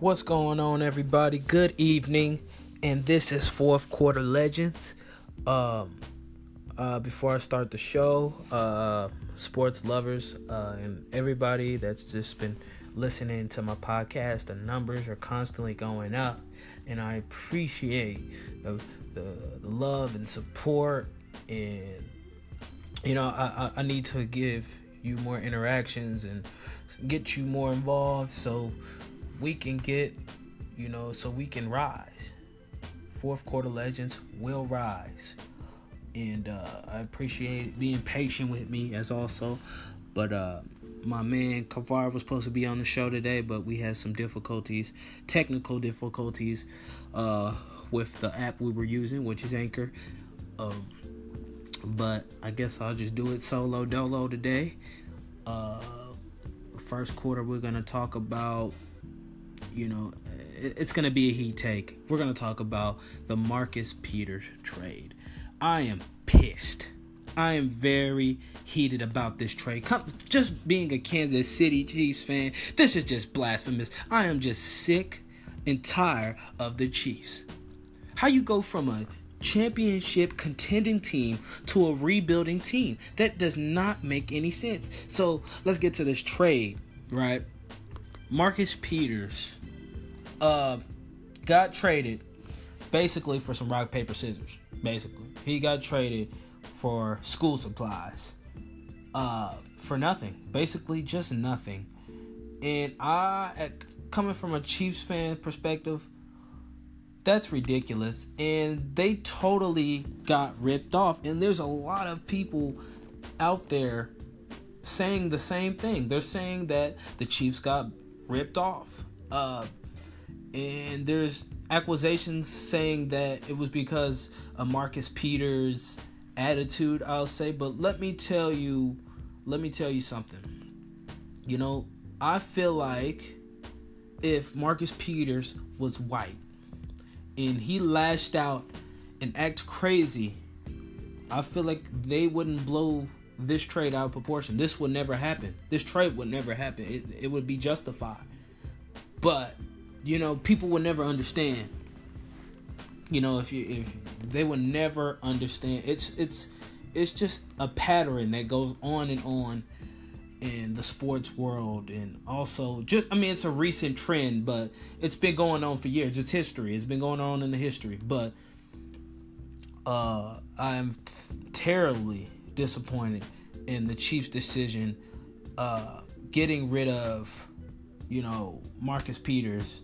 What's going on, everybody? Good evening, and this is fourth quarter legends. Um, uh, before I start the show, uh, sports lovers uh, and everybody that's just been listening to my podcast, the numbers are constantly going up, and I appreciate the, the, the love and support. And you know, I, I, I need to give you more interactions and get you more involved so we can get, you know, so we can rise. Fourth quarter legends will rise. And uh, I appreciate being patient with me as also. But uh, my man Kavar was supposed to be on the show today, but we had some difficulties, technical difficulties, uh, with the app we were using, which is Anchor. Um, but I guess I'll just do it solo dolo today. Uh, first quarter, we're gonna talk about, you know, it's gonna be a heat take. We're gonna talk about the Marcus Peters trade. I am pissed. I am very heated about this trade. Just being a Kansas City Chiefs fan, this is just blasphemous. I am just sick and tired of the Chiefs. How you go from a championship contending team to a rebuilding team. That does not make any sense. So let's get to this trade, right? Marcus Peters uh, got traded basically for some rock, paper, scissors. Basically, he got traded for school supplies uh, for nothing. Basically, just nothing. And I, coming from a Chiefs fan perspective, that's ridiculous. And they totally got ripped off. And there's a lot of people out there saying the same thing. They're saying that the Chiefs got ripped off. Uh, and there's accusations saying that it was because of Marcus Peters' attitude, I'll say. But let me tell you, let me tell you something. You know, I feel like if Marcus Peters was white, and he lashed out and act crazy, I feel like they wouldn't blow this trade out of proportion. This would never happen. This trade would never happen. It, it would be justified. But, you know, people would never understand. You know, if you if they would never understand. It's it's it's just a pattern that goes on and on in the sports world and also just I mean it's a recent trend but it's been going on for years it's history it's been going on in the history but uh I'm terribly disappointed in the Chiefs decision uh getting rid of you know Marcus Peters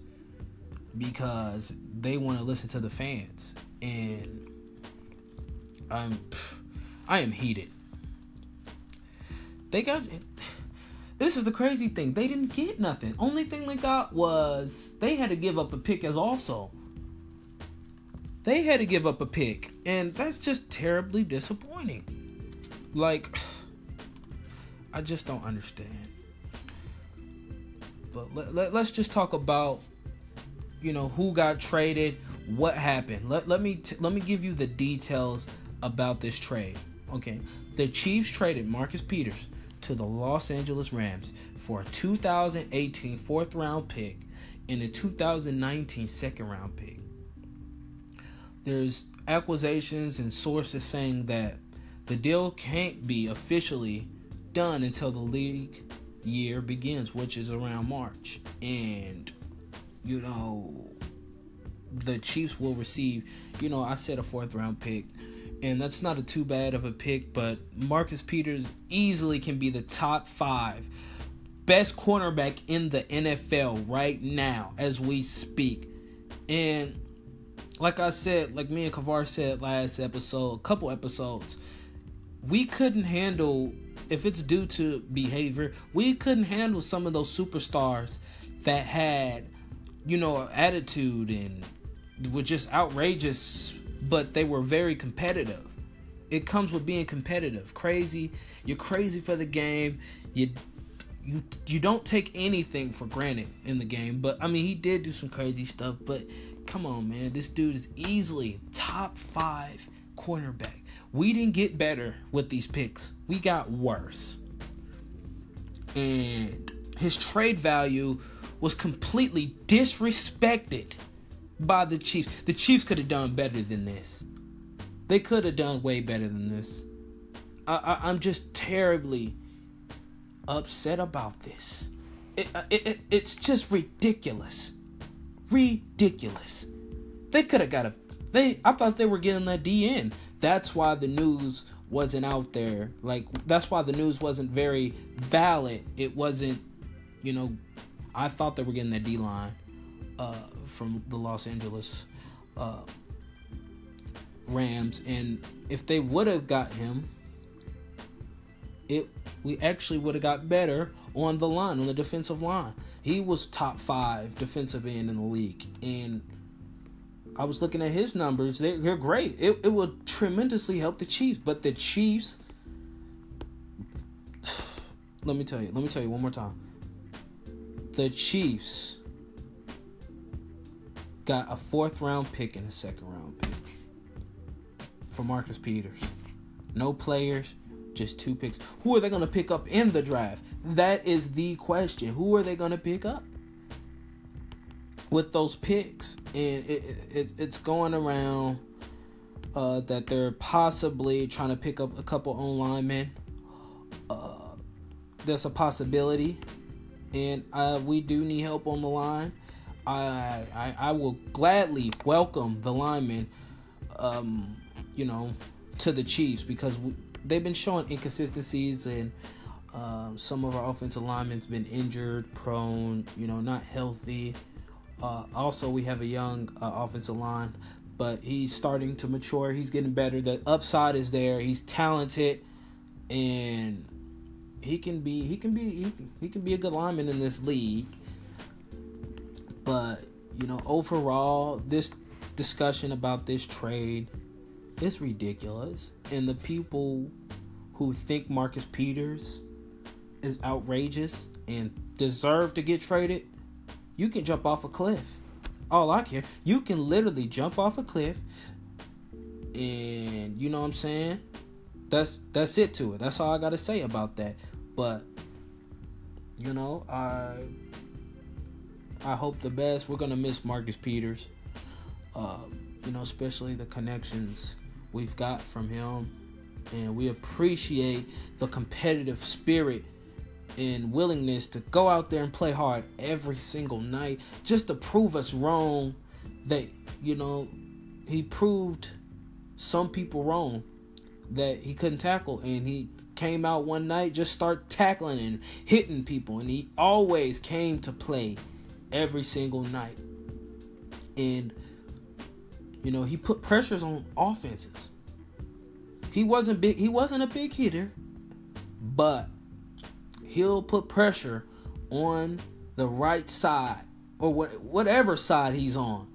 because they want to listen to the fans and I'm I am heated they got this is the crazy thing. They didn't get nothing. Only thing they got was they had to give up a pick as also. They had to give up a pick, and that's just terribly disappointing. Like, I just don't understand. But let, let, let's just talk about, you know, who got traded, what happened. Let, let me t- let me give you the details about this trade. Okay, the Chiefs traded Marcus Peters to the Los Angeles Rams for a 2018 fourth round pick and a 2019 second round pick. There's accusations and sources saying that the deal can't be officially done until the league year begins, which is around March. And, you know, the Chiefs will receive, you know, I said a fourth round pick and that's not a too bad of a pick, but Marcus Peters easily can be the top five best cornerback in the NFL right now as we speak. And like I said, like me and Kavar said last episode, a couple episodes, we couldn't handle if it's due to behavior, we couldn't handle some of those superstars that had, you know, attitude and were just outrageous but they were very competitive. It comes with being competitive. Crazy, you're crazy for the game. You you you don't take anything for granted in the game. But I mean, he did do some crazy stuff. But come on, man, this dude is easily top five cornerback. We didn't get better with these picks. We got worse. And his trade value was completely disrespected by the Chiefs. The Chiefs could have done better than this. They could have done way better than this. I, am just terribly upset about this. It, uh, it, it, it's just ridiculous. Ridiculous. They could have got a. They. I thought they were getting that D in. That's why the news wasn't out there. Like that's why the news wasn't very valid. It wasn't, you know, I thought they were getting that D line uh, from the Los Angeles uh, Rams, and if they would have got him, it we actually would have got better on the line on the defensive line. He was top five defensive end in the league, and I was looking at his numbers. They're, they're great. It, it would tremendously help the Chiefs. But the Chiefs, let me tell you, let me tell you one more time. The Chiefs got a fourth round pick and a second round pick for Marcus Peters. No players, just two picks. Who are they going to pick up in the draft? That is the question. Who are they going to pick up? With those picks, and it, it it's going around uh, that they're possibly trying to pick up a couple on linemen. Uh, there's a possibility, and uh, we do need help on the line. I, I I will gladly welcome the linemen, um, you know, to the Chiefs because we, they've been showing inconsistencies and. Um, some of our offensive linemen's been injured, prone, you know, not healthy. Uh, also, we have a young uh, offensive line, but he's starting to mature. He's getting better. The upside is there. He's talented, and he can be he can be he, he can be a good lineman in this league. But you know, overall, this discussion about this trade is ridiculous, and the people who think Marcus Peters is outrageous and deserve to get traded you can jump off a cliff. All I care, you can literally jump off a cliff, and you know what I'm saying. That's that's it to it. That's all I gotta say about that. But you know, I I hope the best. We're gonna miss Marcus Peters. Uh, you know, especially the connections we've got from him, and we appreciate the competitive spirit and willingness to go out there and play hard every single night just to prove us wrong that you know he proved some people wrong that he couldn't tackle. And he came out one night just start tackling and hitting people. And he always came to play every single night. And you know he put pressures on offenses. He wasn't big he wasn't a big hitter but he'll put pressure on the right side or whatever side he's on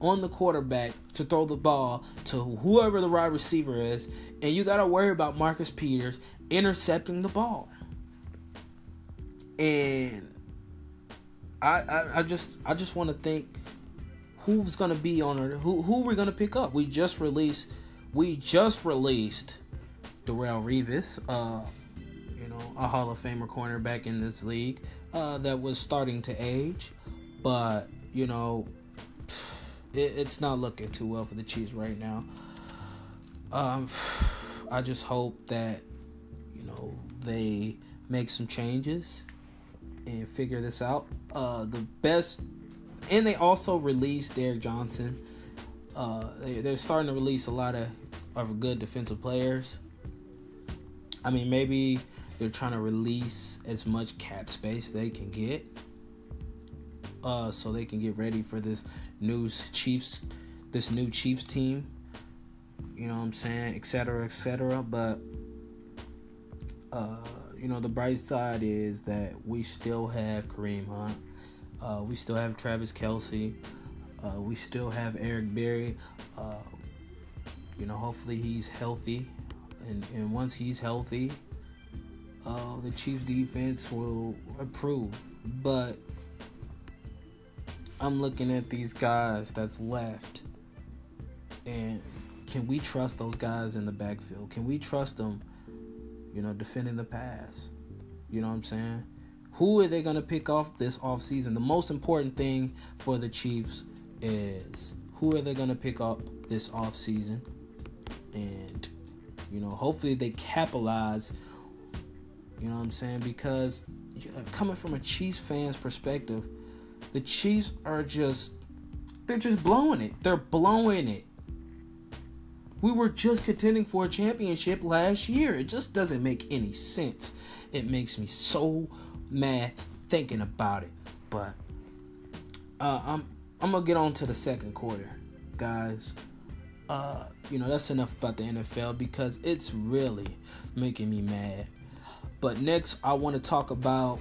on the quarterback to throw the ball to whoever the right receiver is. And you got to worry about Marcus Peters intercepting the ball. And I, I, I just I just want to think who's gonna be on it. Who who we're gonna pick up? We just released we just released Darrelle Revis uh a Hall of Famer cornerback in this league uh, that was starting to age, but you know, it, it's not looking too well for the Chiefs right now. Um, I just hope that you know they make some changes and figure this out. Uh, the best, and they also released Derrick Johnson. Uh, they, they're starting to release a lot of of good defensive players. I mean, maybe they're trying to release as much cap space they can get, uh, so they can get ready for this new Chiefs, this new Chiefs team. You know what I'm saying, etc., etc. But uh, you know, the bright side is that we still have Kareem Hunt. Uh, we still have Travis Kelce. Uh, we still have Eric Berry. Uh, you know, hopefully he's healthy. And, and once he's healthy, uh, the Chiefs defense will improve. But I'm looking at these guys that's left, and can we trust those guys in the backfield? Can we trust them, you know, defending the pass? You know what I'm saying? Who are they going to pick off this offseason? The most important thing for the Chiefs is who are they going to pick up this offseason? And, you know, hopefully they capitalize, you know what I'm saying? Because coming from a Chiefs fan's perspective, the Chiefs are just, they're just blowing it. They're blowing it. We were just contending for a championship last year. It just doesn't make any sense. It makes me so mad thinking about it. But uh, I'm I'm gonna get on to the second quarter, guys. Uh, you know that's enough about the NFL because it's really making me mad. But next, I want to talk about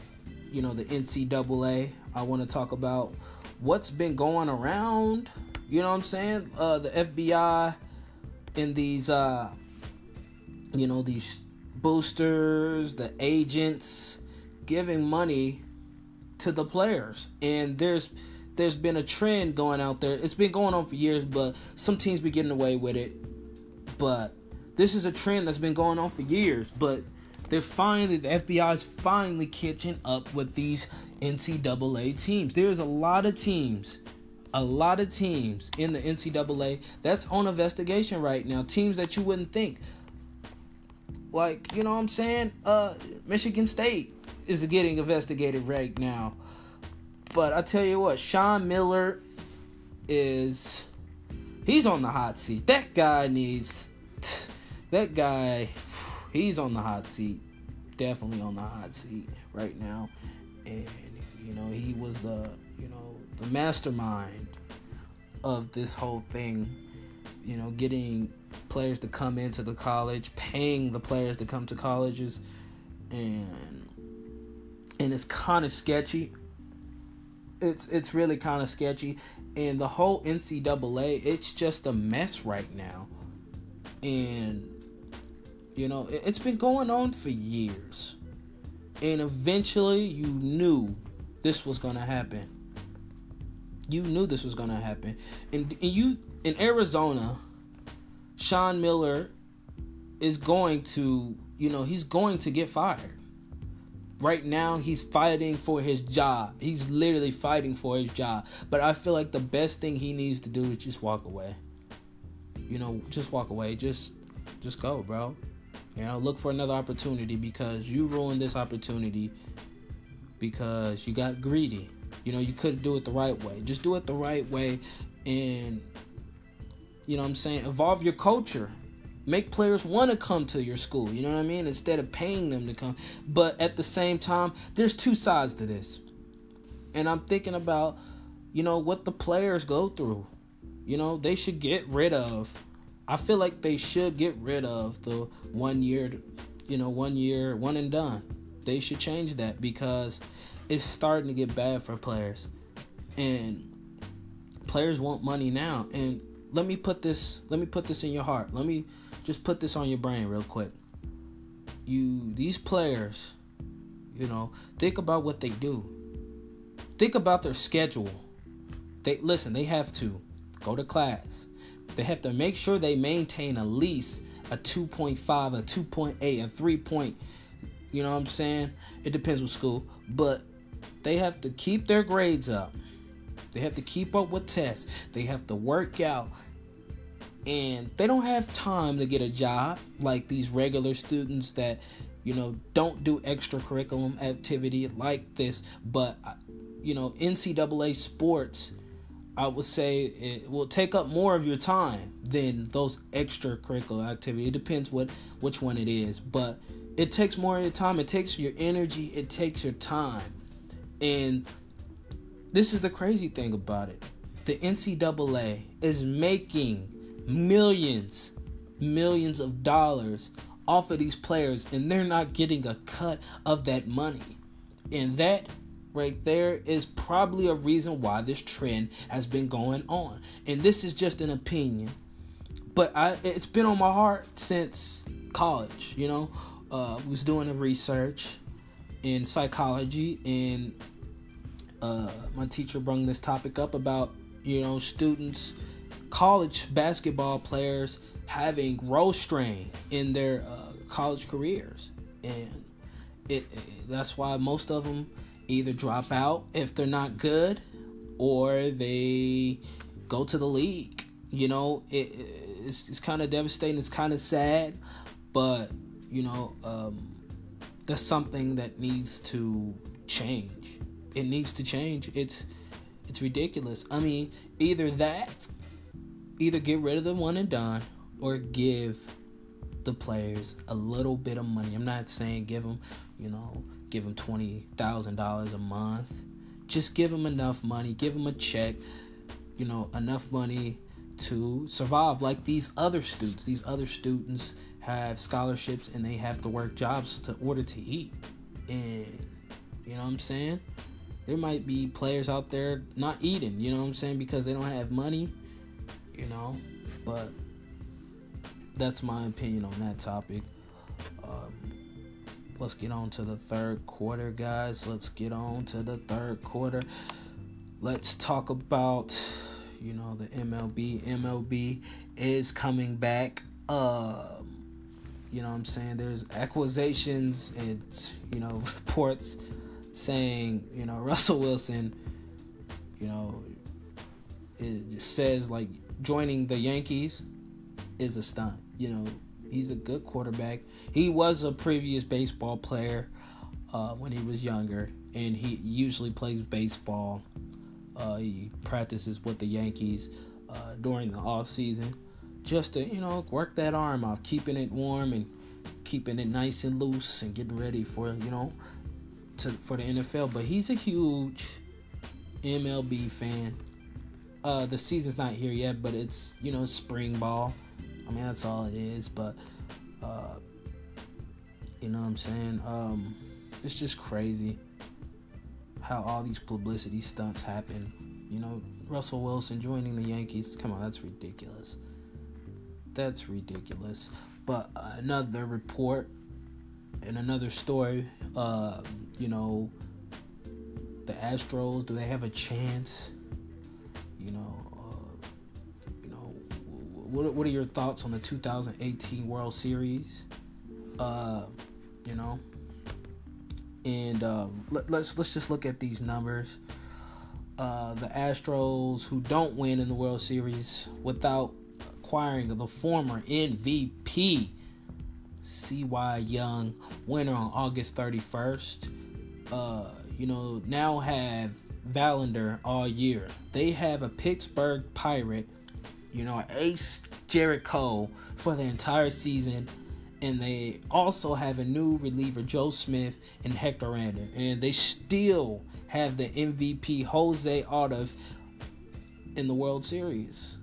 you know the NCAA. I want to talk about what's been going around. You know what I'm saying? Uh, the FBI in these uh, you know these boosters, the agents giving money to the players. And there's there's been a trend going out there. It's been going on for years, but some teams be getting away with it. But this is a trend that's been going on for years, but they're finally the FBI is finally catching up with these NCAA teams. There's a lot of teams, a lot of teams in the NCAA that's on investigation right now. Teams that you wouldn't think. Like, you know what I'm saying? Uh Michigan State is getting investigated right now. But I tell you what, Sean Miller is he's on the hot seat. That guy needs that guy he's on the hot seat. Definitely on the hot seat right now. And you know, he was the, you know, the mastermind of this whole thing. You know, getting players to come into the college, paying the players to come to colleges and and it's kind of sketchy. It's it's really kind of sketchy, and the whole NCAA it's just a mess right now, and you know it, it's been going on for years, and eventually you knew this was gonna happen. You knew this was gonna happen, and, and you in Arizona, Sean Miller is going to you know he's going to get fired right now he's fighting for his job. He's literally fighting for his job. But I feel like the best thing he needs to do is just walk away. You know, just walk away. Just just go, bro. You know, look for another opportunity because you ruined this opportunity because you got greedy. You know, you couldn't do it the right way. Just do it the right way and you know what I'm saying? Evolve your culture make players want to come to your school you know what i mean instead of paying them to come but at the same time there's two sides to this and i'm thinking about you know what the players go through you know they should get rid of i feel like they should get rid of the one year you know one year one and done they should change that because it's starting to get bad for players and players want money now and let me put this let me put this in your heart let me just put this on your brain real quick. You these players, you know, think about what they do. Think about their schedule. They listen, they have to go to class. They have to make sure they maintain at least a 2.5, a 2.8, a 3 point, you know what I'm saying? It depends what school, but they have to keep their grades up. They have to keep up with tests. They have to work out and they don't have time to get a job like these regular students that you know don't do extracurriculum activity like this but you know ncaa sports i would say it will take up more of your time than those extracurricular activity it depends what which one it is but it takes more of your time. It takes your energy. It takes your time. And this is the crazy thing about it. The ncaa is making millions, millions of dollars off of these players, and they're not getting a cut of that money. And that right there is probably a reason why this trend has been going on. And this is just an opinion, but I it's been on my heart since college. You know, uh, was doing a research in psychology, and uh, my teacher brought this topic up about you know students college basketball players having growth strain in their uh, college careers, and it, it that's why most of them either drop out if they're not good or they go to the league. You know, it, it's, it's kind of devastating. It's kind of sad, but you know, um, that's something that needs to change. It needs to change. It's it's ridiculous. I mean, either that, either get rid of the one and done, or give the players a little bit of money. I'm not saying give them, you know, give them twenty thousand dollars a month. Just give them enough money. Give them a check. You know, enough money to survive. Like these other students. These other students have scholarships and they have to work jobs to order to eat. And you know what I'm saying? There might be players out there not eating, you know what I'm saying, because they don't have money, you know. But that's my opinion on that topic. Um, let's get on to the third quarter, guys. Let's get on to the third quarter. Let's talk about, you know, the MLB. MLB is coming back. Um, you know what I'm saying? There's accusations and, you know, reports saying, you know, Russell Wilson, you know, it says like joining the Yankees is a stunt. You know, he's a good quarterback. He was a previous baseball player uh, when he was younger, and he usually plays baseball. Uh, he practices with the Yankees uh, during the off season, just to you know work that arm off, keeping it warm and keeping it nice and loose, and getting ready for you know to for the NFL. But he's a huge MLB fan. Uh, the season's not here yet, but it's you know spring ball. I mean that's all it is. But uh, you know what I'm saying? Um, it's just crazy how all these publicity stunts happen. You know, Russell Wilson joining the Yankees. Come on, that's ridiculous. That's ridiculous. But another report and another story. Uh, you know, the Astros. Do they have a chance? What what are your thoughts on the 2018 World Series? Uh, you know, and uh, let, let's let's just look at these numbers. Uh, the Astros, who don't win in the World Series without acquiring the former MVP Cy Young winner on August 31st. Uh, you know, now have Verlander all year. They have a Pittsburgh Pirate, you know, ace Gerrit Cole for the entire season. And they also have a new reliever, Joe Smith and Hector Rander. And they still have the MVP, Jose Altuve, in the World Series.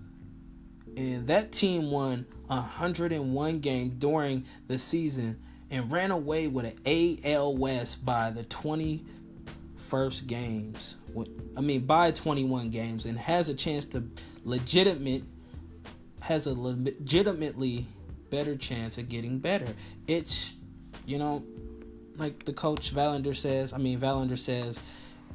And that team won 101 games during the season and ran away with an AL West by the 21st games. I mean, by 21 games, and has a chance to legitimate has a legitimately better chance of getting better. It's you know, like the coach Verlander says. I mean, Verlander says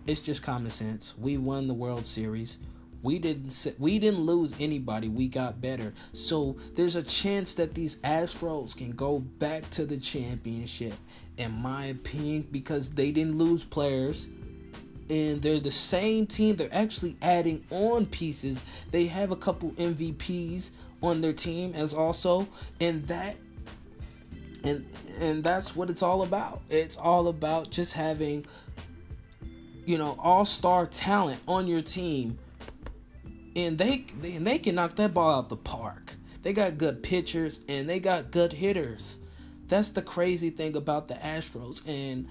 it's just common sense. We won the World Series. We didn't we didn't lose anybody. We got better. So there's a chance that these Astros can go back to the championship in my opinion because they didn't lose players and they're the same team. They're actually adding on pieces. They have a couple MVPs on their team as also and that and and that's what it's all about. It's all about just having you know all-star talent on your team and they, they and they can knock that ball out the park. They got good pitchers and they got good hitters. That's the crazy thing about the Astros and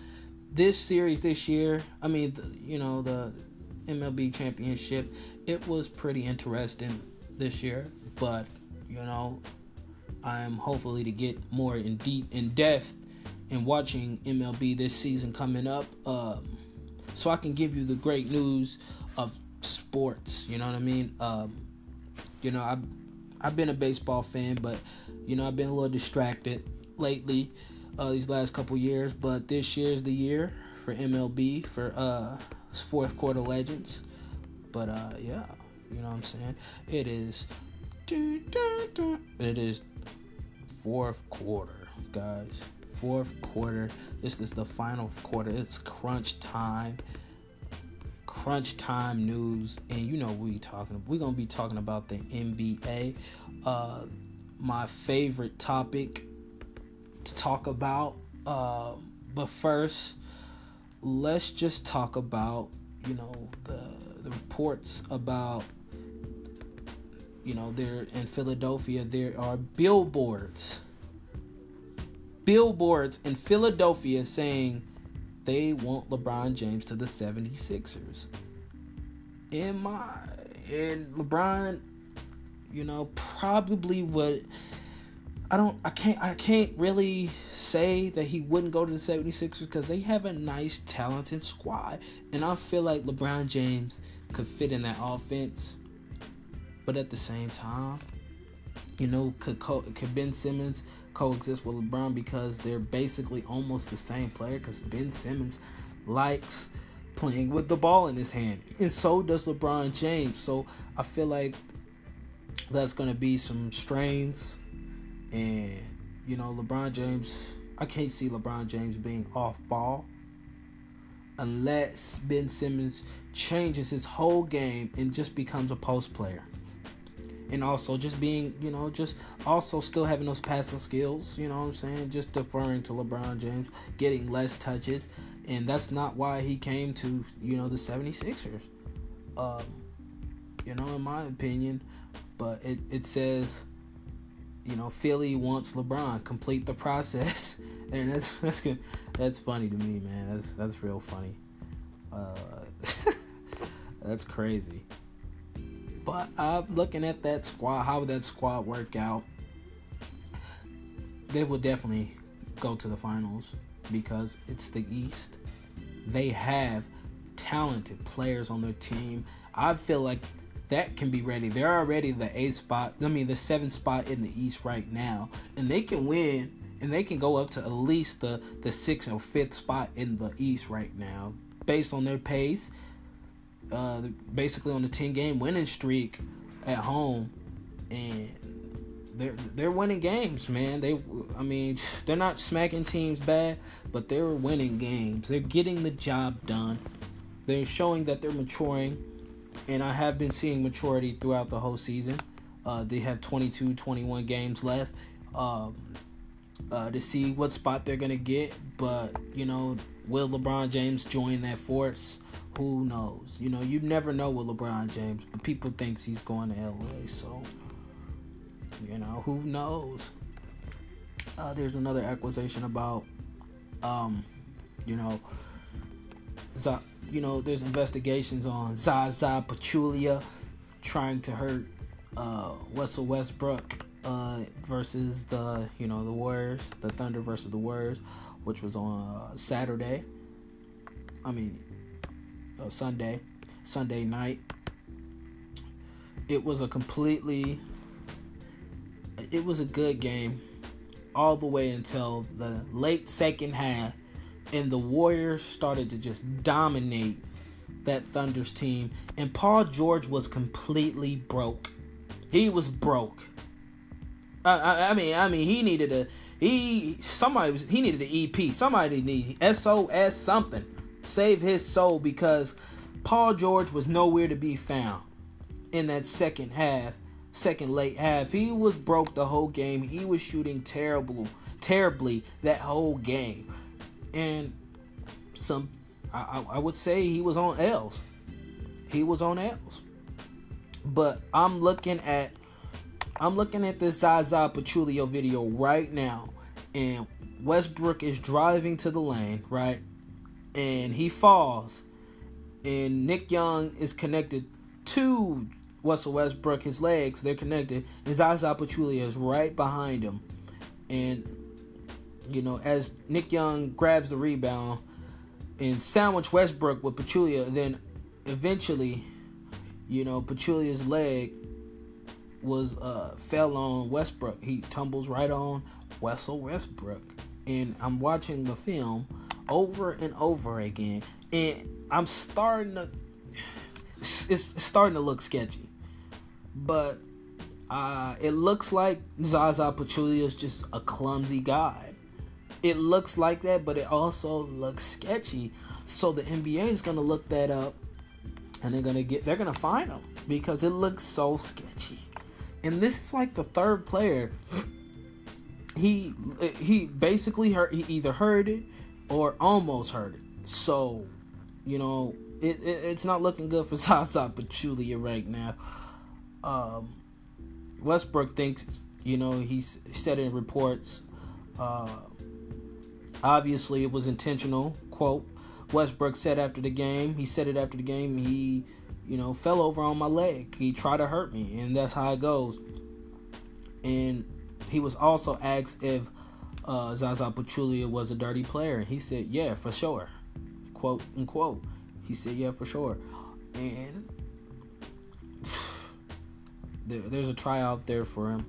this series this year. I mean, the, you know the MLB championship. It was pretty interesting this year, but you know, I'm hopefully to get more in deep in depth in watching MLB this season coming up, um, so I can give you the great news of sports. You know what I mean? Um, you know, I've I've been a baseball fan, but you know I've been a little distracted lately uh, these last couple years. But this year's the year for MLB for uh, fourth quarter legends. But uh, yeah, you know what I'm saying? It is. It is fourth quarter, guys. fourth quarter. This is the final quarter. It's crunch time. Crunch time news, and you know we talking. We're gonna be talking about the NBA. Uh, my favorite topic to talk about. Uh, but first, let's just talk about you know the the reports about you know there in Philadelphia there are billboards billboards in Philadelphia saying they want LeBron James to the 76ers. In my and LeBron, you know, probably would I don't I can't I can't really say that he wouldn't go to the 76ers because they have a nice talented squad and I feel like LeBron James could fit in that offense. But at the same time, you know, could co- could Ben Simmons coexist with LeBron because they're basically almost the same player because Ben Simmons likes playing with the ball in his hand and so does LeBron James. So I feel like that's going to be some strains and you know LeBron James I can't see LeBron James being off ball unless Ben Simmons changes his whole game and just becomes a post player and also just being, you know, just also still having those passing skills, you know what I'm saying? Just deferring to LeBron James, getting less touches, and that's not why he came to, you know, the 76ers. Um, you know, in my opinion, but it, it says, you know, Philly wants LeBron, complete the process. and that's that's good. That's funny to me, man. That's that's real funny. Uh, that's crazy. But I'm looking at that squad, how would that squad work out. They will definitely go to the finals because it's the East. They have talented players on their team. I feel like that can be ready. They're already the eighth spot. I mean, the seventh spot in the East right now, and they can win, and they can go up to at least the the sixth or fifth spot in the East right now, based on their pace uh, basically on the 10 game winning streak at home and they're they're winning games, man. They I mean, they're not smacking teams bad, but they're winning games. They're getting the job done. They're showing that they're maturing and I have been seeing maturity throughout the whole season. Uh, they have 22, 21 games left um, uh, to see what spot they're going to get. But, you know, will LeBron James join that force? Who knows? You know, you never know with LeBron James, but people thinks he's going to LA, so you know, who knows? Uh, there's another accusation about, um, you know, you know, there's investigations on Zaza Pachulia trying to hurt uh, Russell Westbrook uh, versus the, you know, the Warriors, the Thunder versus the Warriors, which was on uh, Saturday. I mean, uh, Sunday, Sunday night. It was a completely, it was a good game, all the way until the late second half, and the Warriors started to just dominate that Thunder's team, and Paul George was completely broke. He was broke. I, I, I mean, I mean, he needed a he somebody was he needed an EP. Somebody need SOS something save his soul because Paul George was nowhere to be found in that second half, second late half. He was broke the whole game. He was shooting terrible, terribly that whole game, and some I, I would say he was on L's. He was on L's. But I'm looking at I'm looking at this Zaza Pachulia video right now, and Westbrook is driving to the lane, right? and he falls, and Nick Young is connected to Russell Westbrook. His legs they're connected, and Zaza Pachulia is right behind him, and you know as Nick Young grabs the rebound and sandwich Westbrook with Pachulia, then eventually, you know Pachulia's leg was uh fell on Westbrook. He tumbles right on Russell Westbrook, and I'm watching the film over and over again, and I'm starting to. It's starting to look sketchy, but uh, it looks like Zaza Pachulia is just a clumsy guy. It looks like that, but it also looks sketchy. So the NBA is gonna look that up, and they're gonna get they're gonna find him because it looks so sketchy. And this is like the third player. He he basically heard he either heard it or almost heard it. So, you know, it, it it's not looking good for Zaza Pachulia right now. Um, Westbrook thinks, you know, he's said in reports. Uh, obviously, it was intentional. Quote: Westbrook said after the game. He said it after the game. He, you know, fell over on my leg. He tried to hurt me, and that's how it goes. And he was also asked if uh, Zaza Pachulia was a dirty player. He said, "Yeah, for sure." Quote unquote. He said, "Yeah, for sure." And there's a tryout there for him,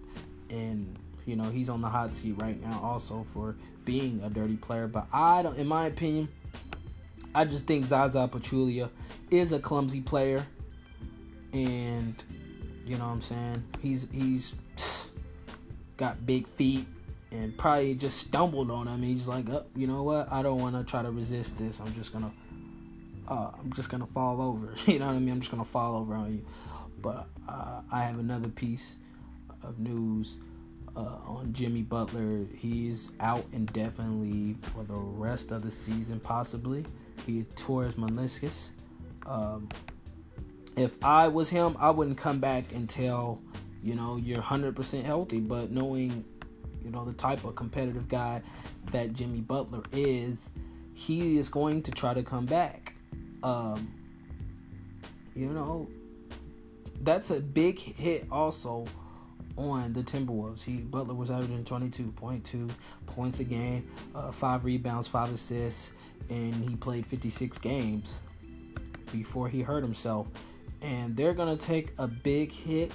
and you know he's on the hot seat right now, also for being a dirty player. But I don't, in my opinion, I just think Zaza Pachulia is a clumsy player, and you know what I'm saying. He's he's got big feet and probably just stumbled on him. He's like, oh, you know what? I don't want to try to resist this. I'm just gonna, uh, I'm just gonna fall over. you know what I mean? I'm just gonna fall over on you. But uh, I have another piece of news uh, on Jimmy Butler. He's out indefinitely for the rest of the season, possibly. He tore his meniscus. Um, if I was him, I wouldn't come back until you know you're 100% healthy. But knowing you know the type of competitive guy that Jimmy Butler is, he is going to try to come back. Um, you know, that's a big hit also on the Timberwolves. He Butler was averaging 22.2 points a game, uh, five rebounds, five assists, and he played 56 games before he hurt himself. And they're gonna take a big hit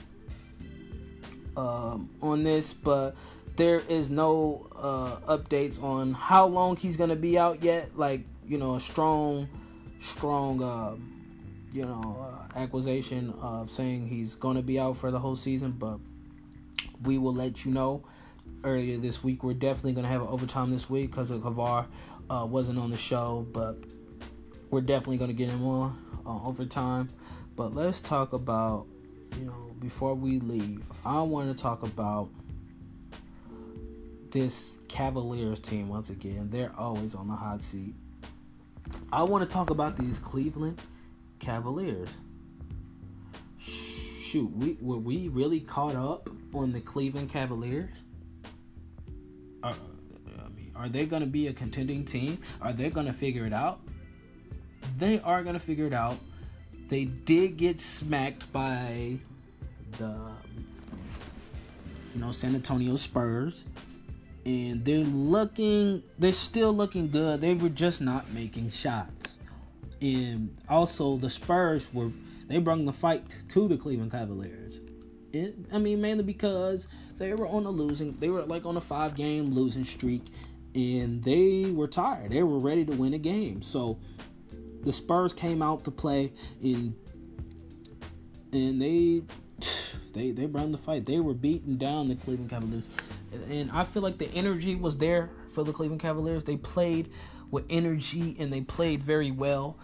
um, on this, but there is no uh, updates on how long he's gonna be out yet. Like you know, a strong, strong. Uh, you know, uh, acquisition of saying he's going to be out for the whole season, but we will let you know earlier this week. We're definitely going to have an overtime this week because of Kavar uh, wasn't on the show, but we're definitely going to get him on uh, overtime. But let's talk about, you know, before we leave, I want to talk about this Cavaliers team once again. They're always on the hot seat. I want to talk about these Cleveland Cavaliers. Shoot, we were we really caught up on the Cleveland Cavaliers? Are, I mean, are they going to be a contending team? Are they going to figure it out? They are going to figure it out. They did get smacked by the you know San Antonio Spurs and they're looking they're still looking good. They were just not making shots and also the Spurs were they brought the fight to the Cleveland Cavaliers. It, I mean, mainly because they were on a losing, they were like on a five game losing streak, and they were tired. They were ready to win a game. So the Spurs came out to play in, and they they they brought the fight. They were beating down the Cleveland Cavaliers, and I feel like the energy was there for the Cleveland Cavaliers. They played with energy and they played very well.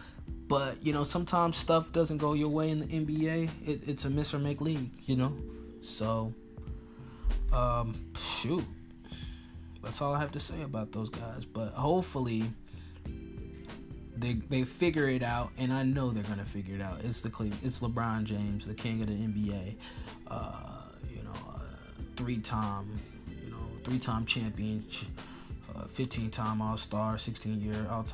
But you know, sometimes stuff doesn't go your way in the NBA. It, it's a miss or make league, you know. So, um, shoot, that's all I have to say about those guys. But hopefully, they they figure it out, and I know they're gonna figure it out. It's the Cleveland, it's LeBron James, the king of the NBA. Uh, you know, uh, three time, you know, three time champion 15 time All Star, 16 year, All,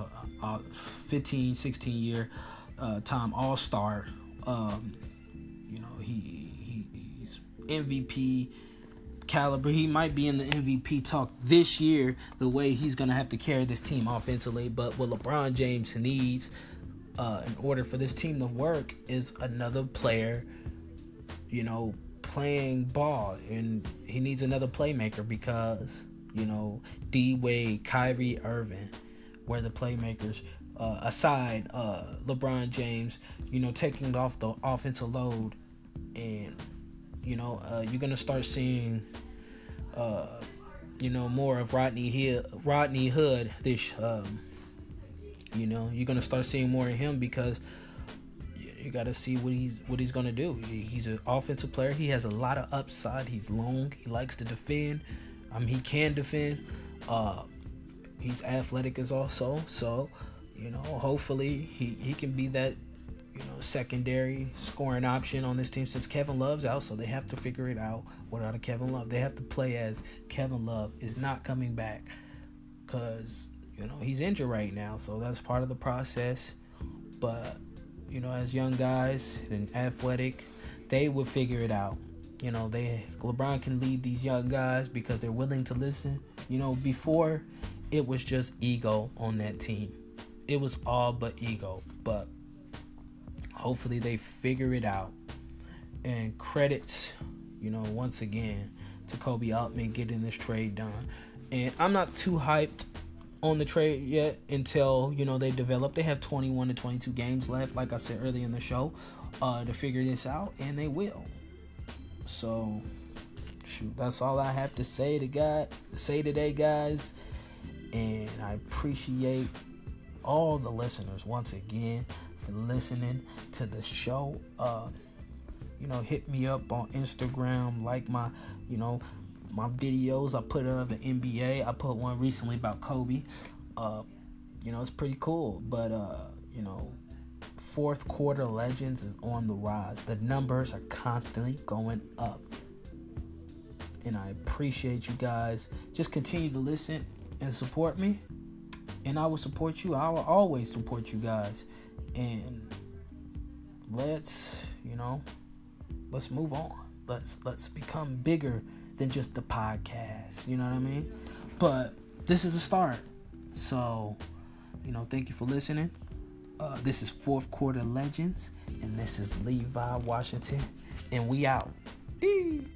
all 15, 16 year uh, time All Star. Um, you know, he, he he's MVP caliber. He might be in the MVP talk this year. The way he's gonna have to carry this team offensively, but what LeBron James needs uh, in order for this team to work is another player. You know, playing ball, and he needs another playmaker because you know, D Wade, Kyrie Irving were the playmakers. Uh, aside uh, LeBron James, you know, taking off the offensive load, and you know, uh, you're gonna start seeing uh, you know, more of Rodney Hill, Rodney Hood. This, um, you know, you're gonna start seeing more of him because you got to see what he's what he's gonna do. He's an offensive player. He has a lot of upside. He's long. He likes to defend. I mean, he can defend. Uh, he's athletic as also. So, you know, hopefully he he can be that you know secondary scoring option on this team since Kevin Love's out. So they have to figure it out without a Kevin Love. They have to play as Kevin Love is not coming back because you know he's injured right now. So that's part of the process. But you know, as young guys and athletic, they would figure it out. You know, they LeBron can lead these young guys because they're willing to listen. You know, before it was just ego on that team. It was all but ego, but hopefully they figure it out. And credits, you know, once again to Koby Altman getting this trade done. And I'm not too hyped on the trade yet until you know they develop. They have 21 to 22 games left, like I said earlier in the show, uh, to figure this out, and they will. So, shoot, that's all I have to say to God say today, guys. And I appreciate all the listeners once again for listening to the show. Uh, you know, hit me up on Instagram, like my, you know, my videos. I put of the NBA. I put one recently about Kobe. Uh, you know, it's pretty cool. But uh, you know, fourth quarter legends is on the rise. The numbers are constantly going up. And I appreciate you guys. Just continue to listen and support me. And I will support you. I will always support you guys. And let's, you know, let's move on. Let's let's become bigger than just the podcast. You know what I mean? But this is a start. So, you know, thank you for listening. Uh, this is Fourth Quarter Legends, and this is Levi Washington, and we out. Eee.